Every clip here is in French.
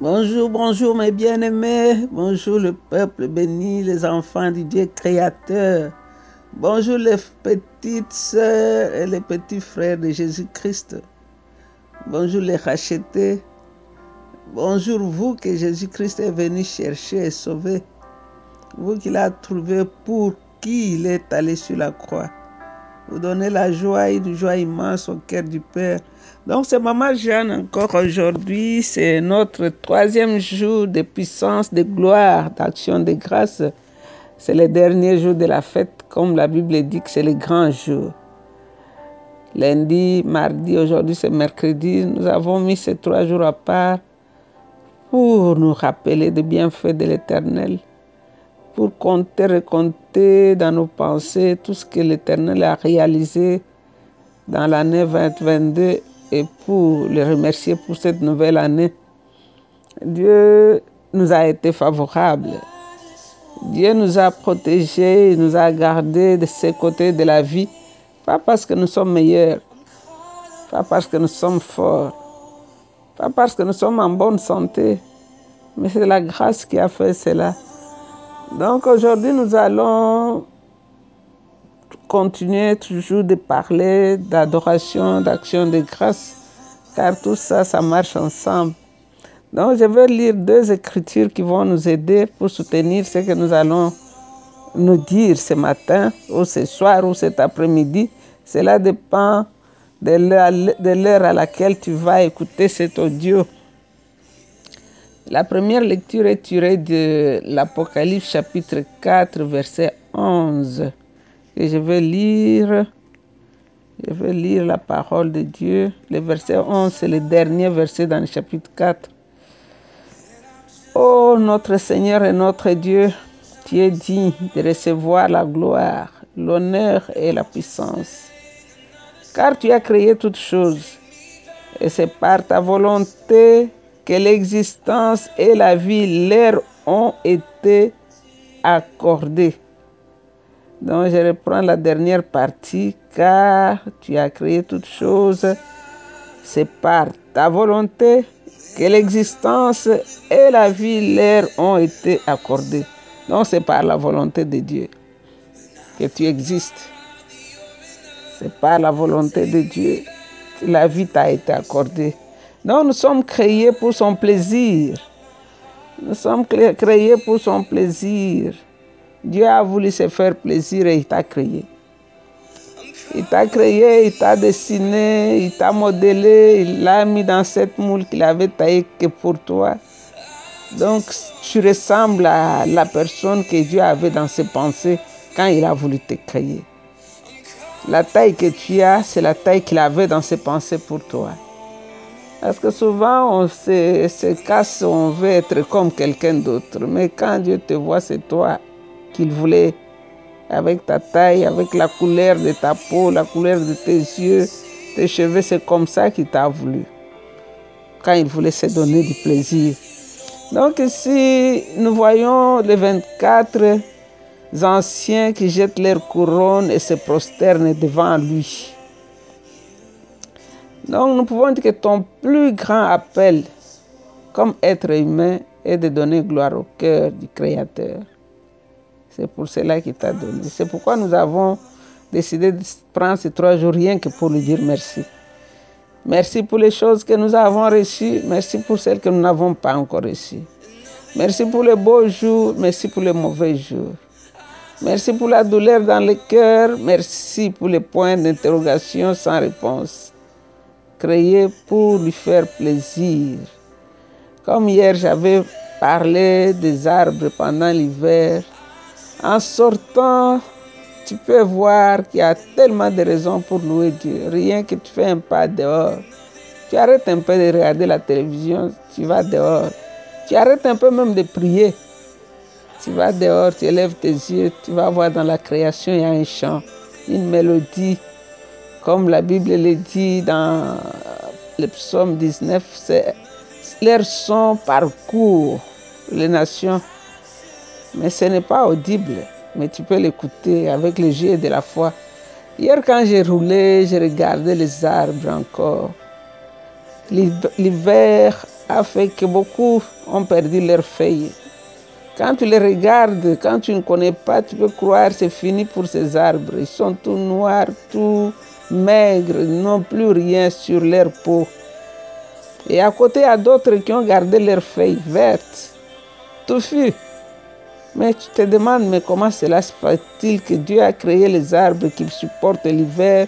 Bonjour, bonjour mes bien-aimés. Bonjour le peuple béni, les enfants du Dieu créateur. Bonjour les petites sœurs et les petits frères de Jésus-Christ. Bonjour les rachetés. Bonjour vous que Jésus-Christ est venu chercher et sauver. Vous qu'il a trouvé pour qui il est allé sur la croix. Vous donnez la joie, une joie immense au cœur du Père. Donc c'est Maman Jeanne encore aujourd'hui. C'est notre troisième jour de puissance, de gloire, d'action de grâce. C'est le dernier jour de la fête, comme la Bible dit que c'est le grand jour. Lundi, mardi, aujourd'hui c'est mercredi. Nous avons mis ces trois jours à part pour nous rappeler des bienfaits de l'Éternel, pour compter, recompter dans nos pensées tout ce que l'Éternel a réalisé dans l'année 2022 et pour le remercier pour cette nouvelle année. Dieu nous a été favorable. Dieu nous a protégés, nous a gardés de ces côtés de la vie, pas parce que nous sommes meilleurs, pas parce que nous sommes forts, pas parce que nous sommes en bonne santé, mais c'est la grâce qui a fait cela. Donc aujourd'hui, nous allons continuer toujours de parler d'adoration, d'action de grâce, car tout ça, ça marche ensemble. Donc je vais lire deux écritures qui vont nous aider pour soutenir ce que nous allons nous dire ce matin, ou ce soir, ou cet après-midi. Cela dépend de l'heure à laquelle tu vas écouter cet audio. La première lecture est tirée de l'Apocalypse chapitre 4, verset 11 et je vais lire. Je vais lire la parole de Dieu. Le verset 11, c'est le dernier verset dans le chapitre 4. Ô notre Seigneur et notre Dieu, tu es digne de recevoir la gloire, l'honneur et la puissance. Car tu as créé toutes choses, et c'est par ta volonté que l'existence et la vie leur ont été accordées. Donc je reprends la dernière partie, car tu as créé toutes choses. C'est par ta volonté que l'existence et la vie leur ont été accordées. Donc c'est par la volonté de Dieu que tu existes. C'est par la volonté de Dieu que la vie t'a été accordée. Donc nous sommes créés pour son plaisir. Nous sommes créés pour son plaisir. Dieu a voulu se faire plaisir et il t'a créé. Il t'a créé, il t'a dessiné, il t'a modélé, il l'a mis dans cette moule qu'il avait taillée que pour toi. Donc tu ressembles à la personne que Dieu avait dans ses pensées quand il a voulu te créer. La taille que tu as, c'est la taille qu'il avait dans ses pensées pour toi. Parce que souvent, on se, se casse, on veut être comme quelqu'un d'autre. Mais quand Dieu te voit, c'est toi qu'il voulait, avec ta taille, avec la couleur de ta peau, la couleur de tes yeux, tes cheveux, c'est comme ça qu'il t'a voulu, quand il voulait se donner du plaisir. Donc ici, nous voyons les 24 anciens qui jettent leur couronne et se prosternent devant lui. Donc nous pouvons dire que ton plus grand appel comme être humain est de donner gloire au cœur du Créateur. C'est pour cela qu'il t'a donné. C'est pourquoi nous avons décidé de prendre ces trois jours rien que pour lui dire merci. Merci pour les choses que nous avons reçues. Merci pour celles que nous n'avons pas encore reçues. Merci pour les beaux jours. Merci pour les mauvais jours. Merci pour la douleur dans le cœur. Merci pour les points d'interrogation sans réponse. Créés pour lui faire plaisir. Comme hier, j'avais parlé des arbres pendant l'hiver. En sortant, tu peux voir qu'il y a tellement de raisons pour louer Dieu. Rien que tu fais un pas dehors. Tu arrêtes un peu de regarder la télévision, tu vas dehors. Tu arrêtes un peu même de prier. Tu vas dehors, tu élèves tes yeux, tu vas voir dans la création, il y a un chant, une mélodie. Comme la Bible le dit dans le psaume 19, c'est leur son parcours les nations mais ce n'est pas audible, mais tu peux l'écouter avec les yeux de la foi. Hier, quand j'ai roulé, j'ai regardé les arbres encore. L'hiver a fait que beaucoup ont perdu leurs feuilles. Quand tu les regardes, quand tu ne connais pas, tu peux croire c'est fini pour ces arbres. Ils sont tout noirs, tout maigres, n'ont plus rien sur leur peau. Et à côté, il y a d'autres qui ont gardé leurs feuilles vertes, touffues. Mais tu te demandes, mais comment cela se fait-il que Dieu a créé les arbres qui supportent l'hiver,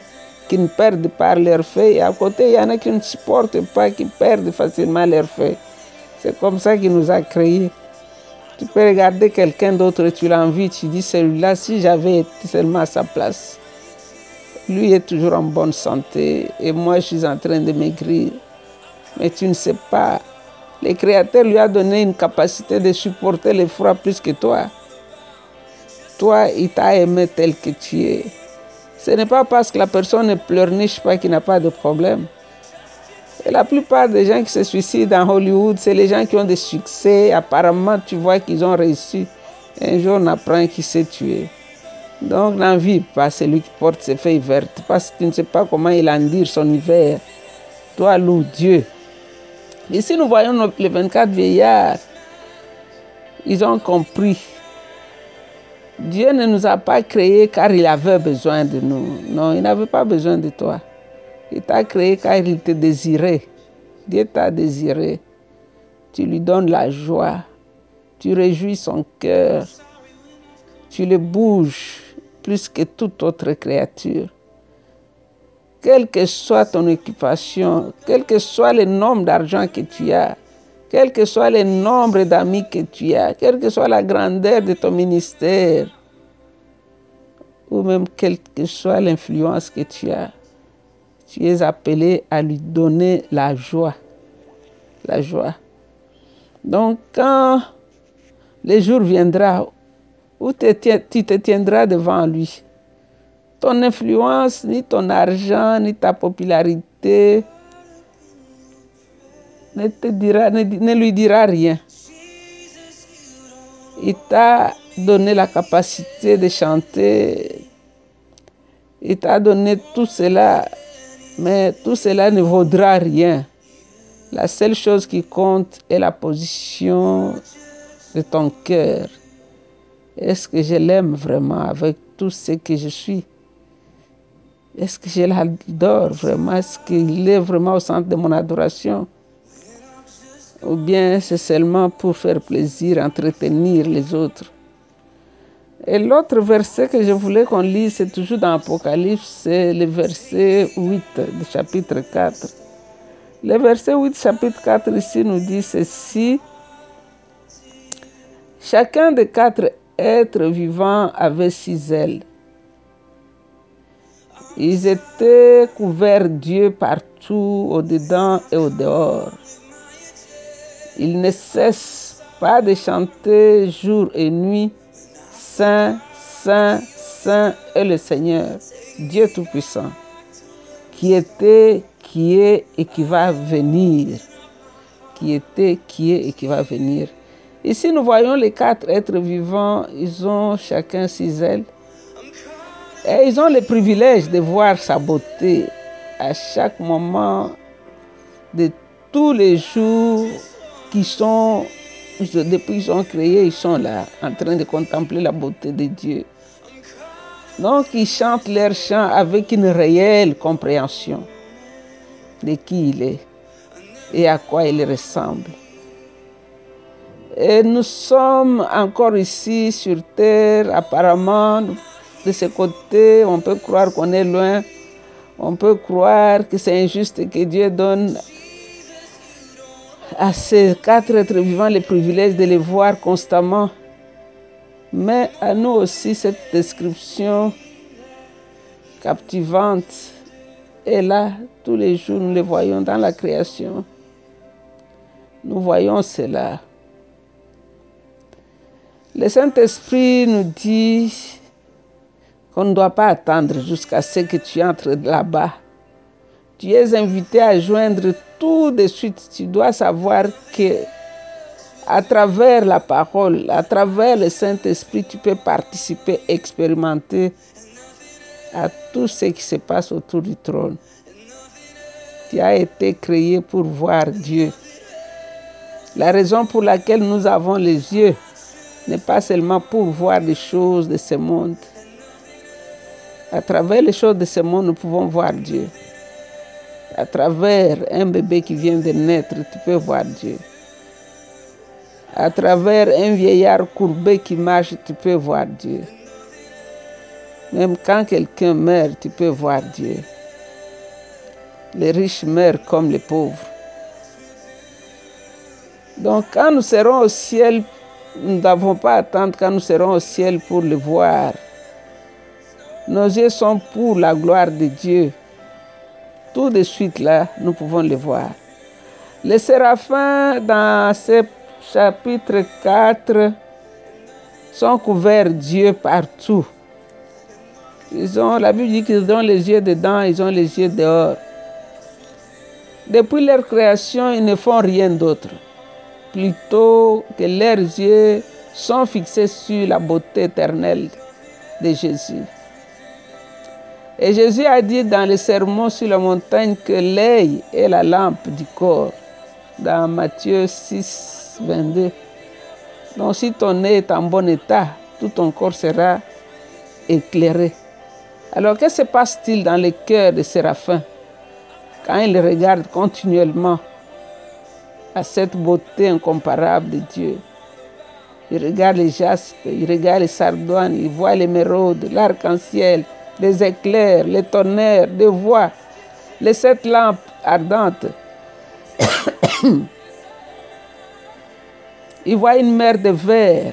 qui ne perdent pas leurs feuilles, et à côté, il y en a qui ne supportent pas, qui perdent facilement leurs feuilles. C'est comme ça qu'il nous a créés. Tu peux regarder quelqu'un d'autre, tu l'envies, tu dis celui-là, si j'avais été seulement à sa place. Lui est toujours en bonne santé et moi je suis en train de maigrir. Mais tu ne sais pas, le Créateur lui a donné une capacité de supporter les froids plus que toi. Toi, il t'a aimé tel que tu es. Ce n'est pas parce que la personne ne pleurniche pas qu'il n'a pas de problème. Et la plupart des gens qui se suicident en Hollywood, c'est les gens qui ont des succès. Apparemment, tu vois qu'ils ont réussi. Un jour, on apprend qu'il s'est tué. Donc, n'envie pas celui qui porte ses feuilles vertes parce que tu ne sais pas comment il endure son hiver. Toi, loue Dieu. Ici, nous voyons les 24 vieillards. Ils ont compris. Dieu ne nous a pas créés car il avait besoin de nous. Non, il n'avait pas besoin de toi. Il t'a créé car il te désirait. Dieu t'a désiré. Tu lui donnes la joie. Tu réjouis son cœur. Tu le bouges plus que toute autre créature. Quelle que soit ton occupation, quel que soit le nombre d'argent que tu as, quel que soit le nombre d'amis que tu as, quelle que soit la grandeur de ton ministère, ou même quelle que soit l'influence que tu as, tu es appelé à lui donner la joie. La joie. Donc quand le jour viendra où tu te tiendras devant lui, ton influence, ni ton argent, ni ta popularité ne, te dira, ne, lui dira rien. Il t'a donné la capacité de chanter. Il t'a donné tout cela mais tout cela ne vaudra rien. La seule chose qui compte est la position de ton cœur. Est-ce que je l'aime vraiment avec tout ce que je suis? Est-ce que je l'adore vraiment? Est-ce qu'il est vraiment au centre de mon adoration? Ou bien c'est seulement pour faire plaisir, entretenir les autres? Et l'autre verset que je voulais qu'on lise, c'est toujours dans Apocalypse, c'est le verset 8 du chapitre 4. Le verset 8 chapitre 4 ici nous dit ceci. Chacun des quatre êtres vivants avait six ailes. Ils étaient couverts Dieu partout, au-dedans et au-dehors. Ils ne cessent pas de chanter jour et nuit Saint, Saint, Saint est le Seigneur, Dieu Tout-Puissant, qui était, qui est et qui va venir. Qui était, qui est et qui va venir. Ici, nous voyons les quatre êtres vivants, ils ont chacun six ailes. Et ils ont le privilège de voir sa beauté à chaque moment de tous les jours qui sont depuis qu'ils sont créés, ils sont là en train de contempler la beauté de Dieu. Donc ils chantent leur chant avec une réelle compréhension de qui il est et à quoi il ressemble. Et nous sommes encore ici sur terre, apparemment, de ce côté, on peut croire qu'on est loin, on peut croire que c'est injuste que Dieu donne à ces quatre êtres vivants le privilège de les voir constamment. Mais à nous aussi, cette description captivante est là tous les jours, nous les voyons dans la création. Nous voyons cela. Le Saint-Esprit nous dit qu'on ne doit pas attendre jusqu'à ce que tu entres là-bas. Tu es invité à joindre tout de suite, tu dois savoir que à travers la parole, à travers le Saint-Esprit, tu peux participer, expérimenter à tout ce qui se passe autour du trône. Tu as été créé pour voir Dieu. La raison pour laquelle nous avons les yeux n'est pas seulement pour voir des choses de ce monde. À travers les choses de ce monde, nous pouvons voir Dieu. À travers un bébé qui vient de naître, tu peux voir Dieu. À travers un vieillard courbé qui marche, tu peux voir Dieu. Même quand quelqu'un meurt, tu peux voir Dieu. Les riches meurent comme les pauvres. Donc quand nous serons au ciel, nous n'avons pas à attendre quand nous serons au ciel pour le voir. Nos yeux sont pour la gloire de Dieu. Tout de suite là, nous pouvons le voir. Les séraphins, dans ce chapitre 4, sont couverts Dieu partout. Ils ont, la Bible dit qu'ils ont les yeux dedans, ils ont les yeux dehors. Depuis leur création, ils ne font rien d'autre. Plutôt que leurs yeux sont fixés sur la beauté éternelle de Jésus. Et Jésus a dit dans le sermon sur la montagne que l'œil est la lampe du corps, dans Matthieu 6, 22. Donc si ton œil est en bon état, tout ton corps sera éclairé. Alors que se passe-t-il dans le cœur de Séraphin quand ils regardent continuellement? À cette beauté incomparable de Dieu Ils regardent les jaspes, ils regardent les sardoines, ils voient l'émeraude, l'arc-en-ciel, les éclairs, les tonnerres, les voix, les sept lampes ardentes. Ils voient une mer de verre.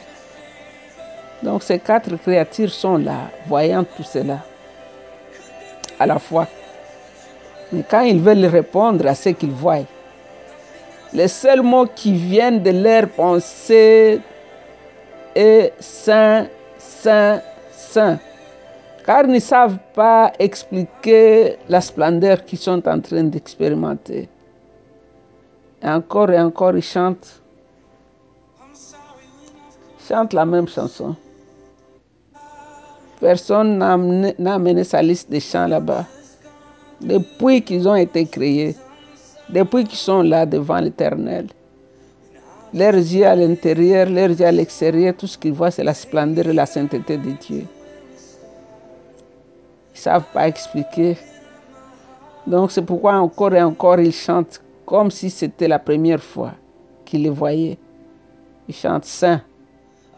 Donc ces quatre créatures sont là, voyant tout cela à la fois. Mais quand ils veulent répondre à ce qu'ils voient, les seuls mots qui viennent de leur pensée est Saint, Saint, Saint car ils ne savent pas expliquer la splendeur qu'ils sont en train d'expérimenter. Et encore et encore, ils chantent, chantent la même chanson. Personne n'a amené sa liste de chants là-bas. Depuis qu'ils ont été créés, depuis qu'ils sont là devant l'Éternel, leurs yeux à l'intérieur, leurs yeux à l'extérieur, tout ce qu'ils voient, c'est la splendeur et la sainteté de Dieu ne savent pas expliquer. Donc c'est pourquoi encore et encore ils chantent comme si c'était la première fois qu'ils les voyaient. Ils chantent Saint,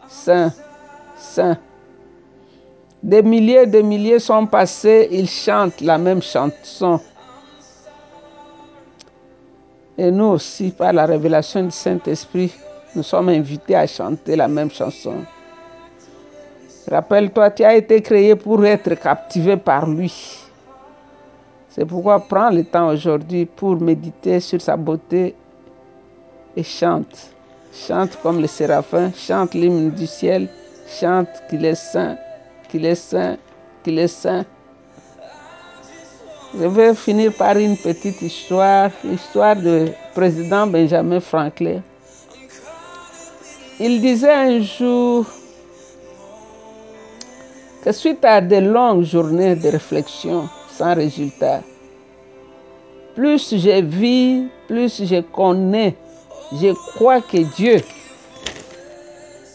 Saint, Saint. Des milliers et des milliers sont passés, ils chantent la même chanson. Et nous aussi, par la révélation du Saint-Esprit, nous sommes invités à chanter la même chanson. Rappelle-toi, tu as été créé pour être captivé par lui. C'est pourquoi prends le temps aujourd'hui pour méditer sur sa beauté et chante. Chante comme les séraphins, chante l'hymne du ciel, chante qu'il est saint, qu'il est saint, qu'il est saint. Je vais finir par une petite histoire, l'histoire du président Benjamin Franklin. Il disait un jour, que suite à de longues journées de réflexion sans résultat, plus je vis, plus je connais, je crois que Dieu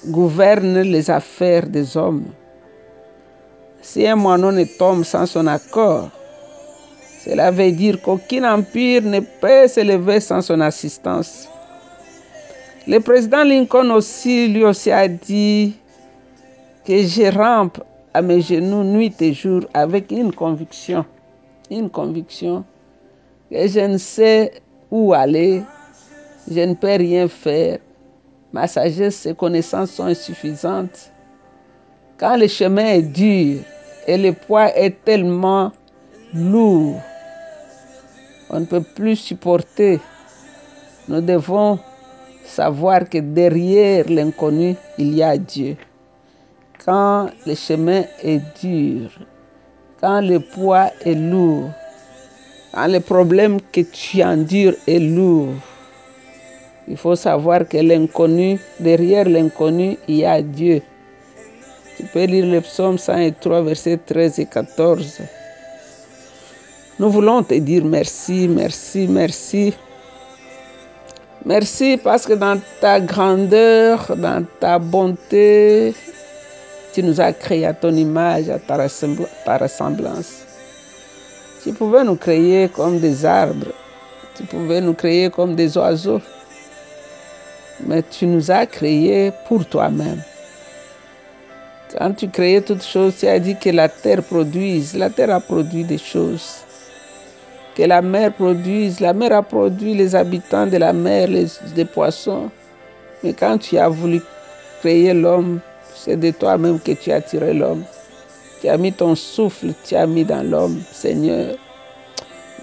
gouverne les affaires des hommes. Si un moineau ne tombe sans son accord, cela veut dire qu'aucun empire ne peut s'élever sans son assistance. Le président Lincoln aussi, lui aussi a dit que je rampe à mes genoux nuit et jour avec une conviction, une conviction que je ne sais où aller, je ne peux rien faire. Ma sagesse et connaissances sont insuffisantes. Quand le chemin est dur et le poids est tellement lourd, on ne peut plus supporter. Nous devons savoir que derrière l'inconnu, il y a Dieu quand le chemin est dur, quand le poids est lourd, quand le problème que tu endures est lourd, il faut savoir que l'inconnu, derrière l'inconnu, il y a Dieu. Tu peux lire le psaume 103, versets 13 et 14. Nous voulons te dire merci, merci, merci Merci parce que dans ta grandeur, dans ta bonté, tu nous as créés à ton image, à ta ressemblance. Tu pouvais nous créer comme des arbres, tu pouvais nous créer comme des oiseaux, mais tu nous as créés pour toi-même. Quand tu créais toutes choses, tu as dit que la terre produise. La terre a produit des choses. Que la mer produise. La mer a produit les habitants de la mer, les, poissons. Mais quand tu as voulu créer l'homme, c'est de toi-même que tu as tiré l'homme. Tu as mis ton souffle, tu as mis dans l'homme, Seigneur.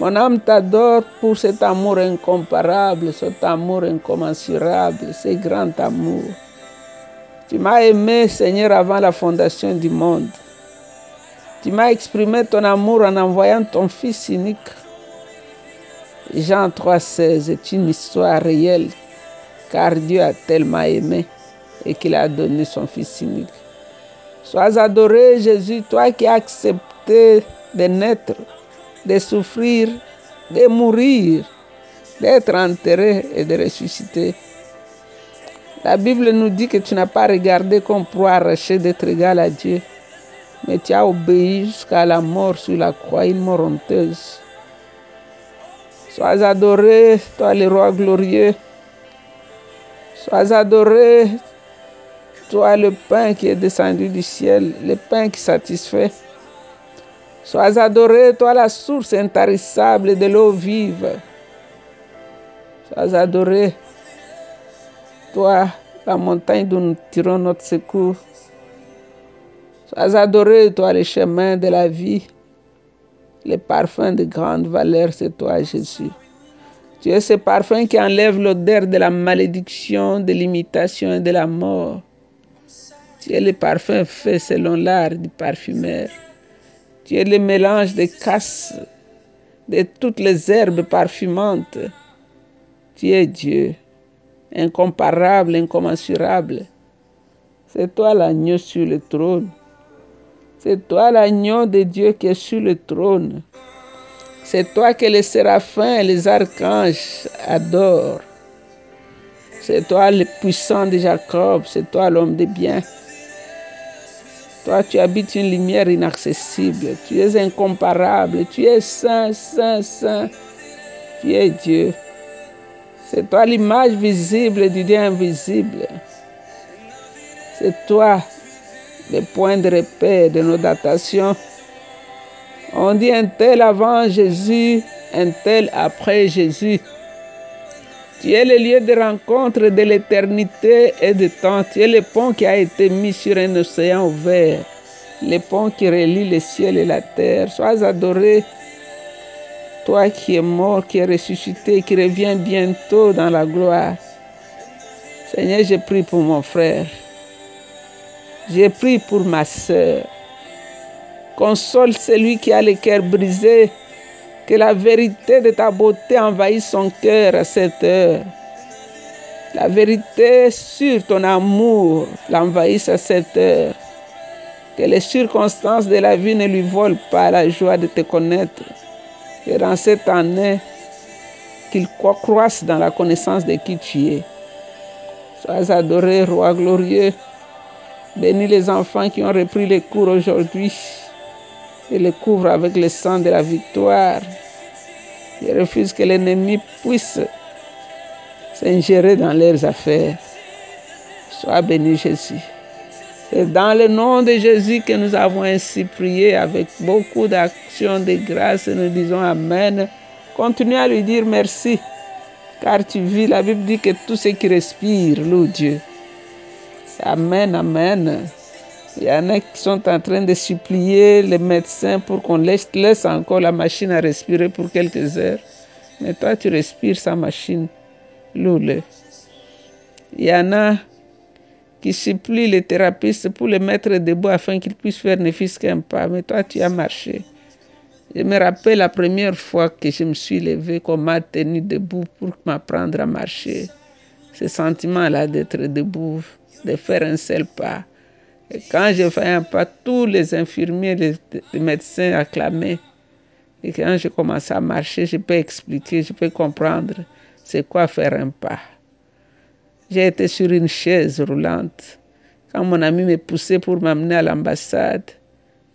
Mon âme t'adore pour cet amour incomparable, cet amour incommensurable, ce grand amour. Tu m'as aimé, Seigneur, avant la fondation du monde. Tu m'as exprimé ton amour en envoyant ton Fils unique. Jean 3,16 est une histoire réelle, car Dieu a tellement aimé et qu'il a donné son Fils unique. Sois adoré, Jésus, toi qui as accepté de naître, de souffrir, de mourir, d'être enterré et de ressusciter. La Bible nous dit que tu n'as pas regardé comme proie arrachée d'être égal à Dieu, mais tu as obéi jusqu'à la mort sur la croix, une. Sois adoré, toi le roi glorieux. Sois adoré, toi le pain qui est descendu du ciel, le pain qui satisfait. Sois adoré, toi la source intarissable de l'eau vive. Sois adoré, toi, la montagne d'où nous tirons notre secours. Sois adoré, toi, les chemins de la vie. Les parfums de grande valeur, c'est toi, Jésus. Tu es ce parfum qui enlève l'odeur de la malédiction, de l'imitation et de la mort. Tu es le parfum fait selon l'art du parfumeur. Tu es le mélange de casse de toutes les herbes parfumantes. Tu es Dieu incomparable, incommensurable. C'est toi l'agneau sur le trône. C'est toi l'agneau de Dieu qui est sur le trône. C'est toi que les séraphins et les archanges adorent. C'est toi le puissant de Jacob. C'est toi l'homme de bien. Toi, tu habites une lumière inaccessible. Tu es incomparable. Tu es saint, saint, saint. Tu es Dieu. C'est toi l'image visible du Dieu invisible. C'est toi le point de repère de nos datations. On dit un tel avant Jésus, un tel après Jésus. Tu es le lieu de rencontre de l'éternité et de temps. Tu es le pont qui a été mis sur un océan ouvert. Le pont qui relie le ciel et la terre. Sois adoré toi qui es mort, qui es ressuscité, qui reviens bientôt dans la gloire. Seigneur, j'ai prie pour mon frère. J'ai prie pour ma soeur. Console celui qui a le cœur brisé. Que la vérité de ta beauté envahisse son cœur à cette heure. La vérité sur ton amour l'envahisse à cette heure. Que les circonstances de la vie ne lui volent pas la joie de te connaître et dans cette année, qu'il croisse dans la connaissance de qui tu es. Sois adoré, roi glorieux. Bénis les enfants qui ont repris les cours aujourd'hui et les couvre avec le sang de la victoire. Je refuse que l'ennemi puisse s'ingérer dans leurs affaires. Sois béni Jésus. C'est dans le nom de Jésus que nous avons ainsi prié avec beaucoup d'actions de grâce nous disons Amen. Continue à lui dire merci, car tu vis, la Bible dit que tout ce qui respire loue Dieu. Amen, Amen. Il y en a qui sont en train de supplier les médecins pour qu'on laisse, encore la machine à respirer pour quelques heures. Mais toi, tu respires sa machine. Loue-le. Il y en a qui supplie les thérapeutes pour le mettre debout afin qu'il puisse faire ne fût qu'un pas. Mais toi, tu as marché. Je me rappelle la première fois que je me suis levé, qu'on m'a tenu debout pour m'apprendre à marcher. Ce sentiment-là d'être debout, de faire un seul pas. Et quand je fais un pas, tous les infirmiers, les, médecins acclamaient. Et quand je commence à marcher, je peux expliquer, je peux comprendre. c'est quoi faire un pas. J'ai été sur une chaise roulante. Quand mon ami me poussait pour m'amener à l'ambassade,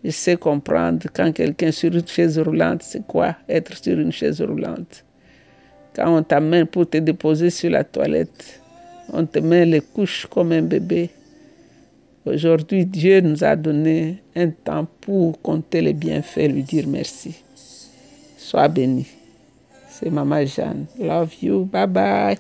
je sais comprendre quand quelqu'un sur une chaise roulante, c'est quoi être sur une chaise roulante. Quand on t'amène pour te déposer sur la toilette, on te met les couches comme un bébé. Aujourd'hui, Dieu nous a donné un temps pour compter les bienfaits, lui dire merci. Sois béni. C'est Maman Jeanne. Love you. Bye bye.